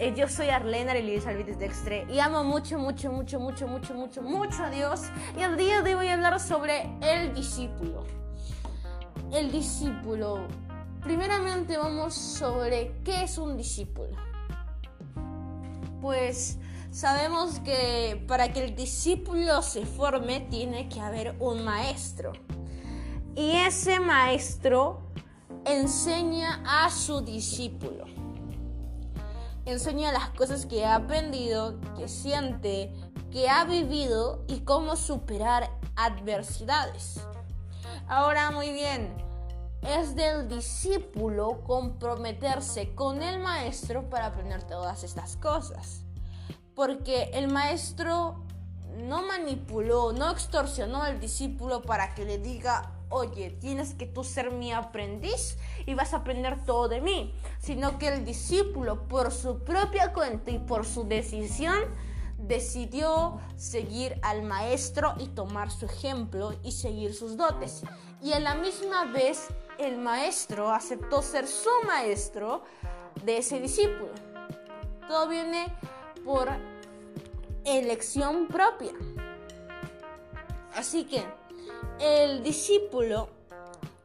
Eh, yo soy Arlena Elisa Alvides Dextre y amo mucho, mucho, mucho, mucho, mucho, mucho, mucho a Dios. Y el día de hoy voy a hablar sobre el discípulo. El discípulo. Primeramente vamos sobre qué es un discípulo. Pues sabemos que para que el discípulo se forme tiene que haber un maestro. Y ese maestro enseña a su discípulo enseña las cosas que ha aprendido, que siente, que ha vivido y cómo superar adversidades. Ahora muy bien, es del discípulo comprometerse con el maestro para aprender todas estas cosas. Porque el maestro no manipuló, no extorsionó al discípulo para que le diga, oye, tienes que tú ser mi aprendiz y vas a aprender todo de mí, sino que el discípulo por su propia cuenta y por su decisión decidió seguir al maestro y tomar su ejemplo y seguir sus dotes. Y a la misma vez el maestro aceptó ser su maestro de ese discípulo. Todo viene por elección propia. Así que el discípulo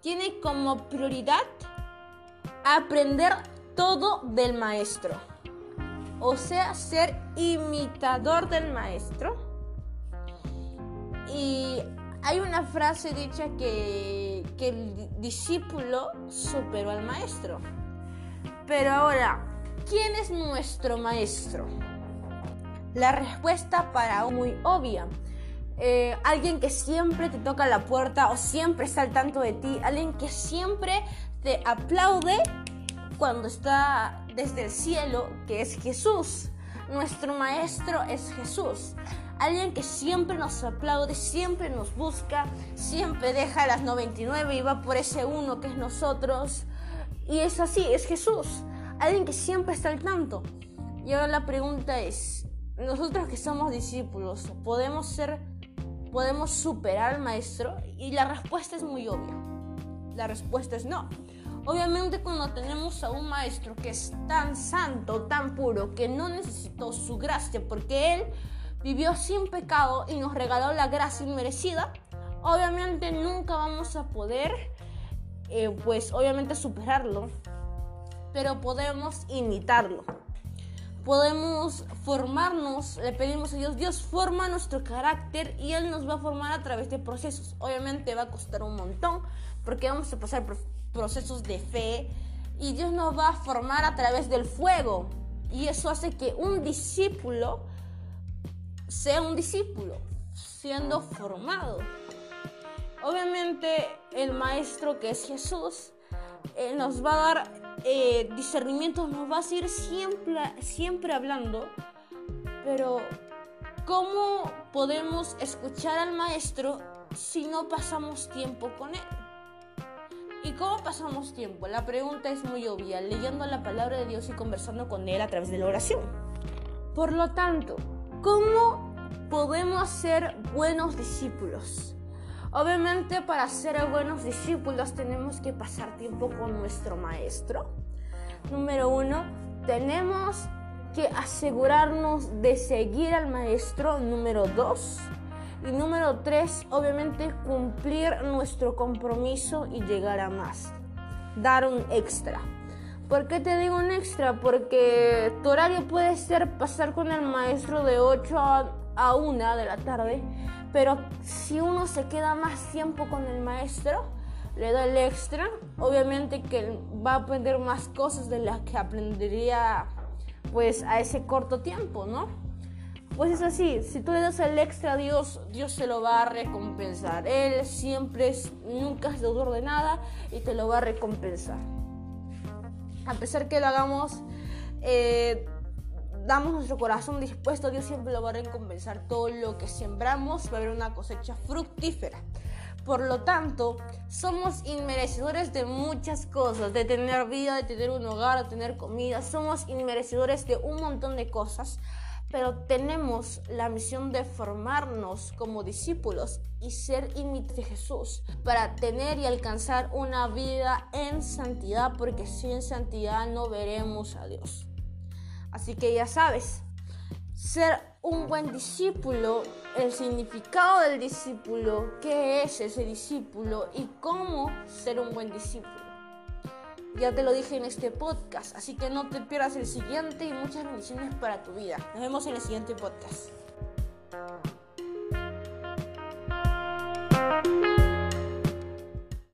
tiene como prioridad aprender todo del maestro. O sea, ser imitador del maestro. Y hay una frase dicha que, que el discípulo superó al maestro. Pero ahora, ¿quién es nuestro maestro? La respuesta para muy obvia. Eh, alguien que siempre te toca la puerta o siempre está al tanto de ti, alguien que siempre te aplaude cuando está desde el cielo, que es Jesús. Nuestro maestro es Jesús. Alguien que siempre nos aplaude, siempre nos busca, siempre deja las 99 y va por ese uno que es nosotros. Y es así, es Jesús. Alguien que siempre está al tanto. Y ahora la pregunta es, nosotros que somos discípulos, ¿podemos ser podemos superar al maestro? Y la respuesta es muy obvia. La respuesta es no. Obviamente cuando tenemos a un maestro que es tan santo, tan puro, que no necesitó su gracia porque él vivió sin pecado y nos regaló la gracia inmerecida, obviamente nunca vamos a poder, eh, pues obviamente superarlo, pero podemos imitarlo podemos formarnos, le pedimos a Dios, Dios forma nuestro carácter y Él nos va a formar a través de procesos. Obviamente va a costar un montón porque vamos a pasar procesos de fe y Dios nos va a formar a través del fuego. Y eso hace que un discípulo sea un discípulo, siendo formado. Obviamente el maestro que es Jesús eh, nos va a dar eh, discernimiento, nos va a seguir siempre, siempre hablando, pero ¿cómo podemos escuchar al maestro si no pasamos tiempo con él? ¿Y cómo pasamos tiempo? La pregunta es muy obvia, leyendo la palabra de Dios y conversando con Él a través de la oración. Por lo tanto, ¿cómo podemos ser buenos discípulos? Obviamente para ser buenos discípulos tenemos que pasar tiempo con nuestro maestro. Número uno, tenemos que asegurarnos de seguir al maestro. Número dos. Y número tres, obviamente cumplir nuestro compromiso y llegar a más. Dar un extra. ¿Por qué te digo un extra? Porque tu horario puede ser pasar con el maestro de 8 a 1 de la tarde pero si uno se queda más tiempo con el maestro, le da el extra, obviamente que va a aprender más cosas de las que aprendería pues a ese corto tiempo, ¿no? Pues es así, si tú le das el extra a Dios, Dios se lo va a recompensar. Él siempre es, nunca es deudor de nada y te lo va a recompensar. A pesar que lo hagamos eh, damos nuestro corazón dispuesto, Dios siempre lo va a recompensar. Todo lo que sembramos va a haber una cosecha fructífera. Por lo tanto, somos inmerecedores de muchas cosas, de tener vida, de tener un hogar, de tener comida. Somos inmerecedores de un montón de cosas, pero tenemos la misión de formarnos como discípulos y ser imitantes de Jesús para tener y alcanzar una vida en santidad, porque sin santidad no veremos a Dios. Así que ya sabes, ser un buen discípulo, el significado del discípulo, qué es ese discípulo y cómo ser un buen discípulo. Ya te lo dije en este podcast, así que no te pierdas el siguiente y muchas bendiciones para tu vida. Nos vemos en el siguiente podcast.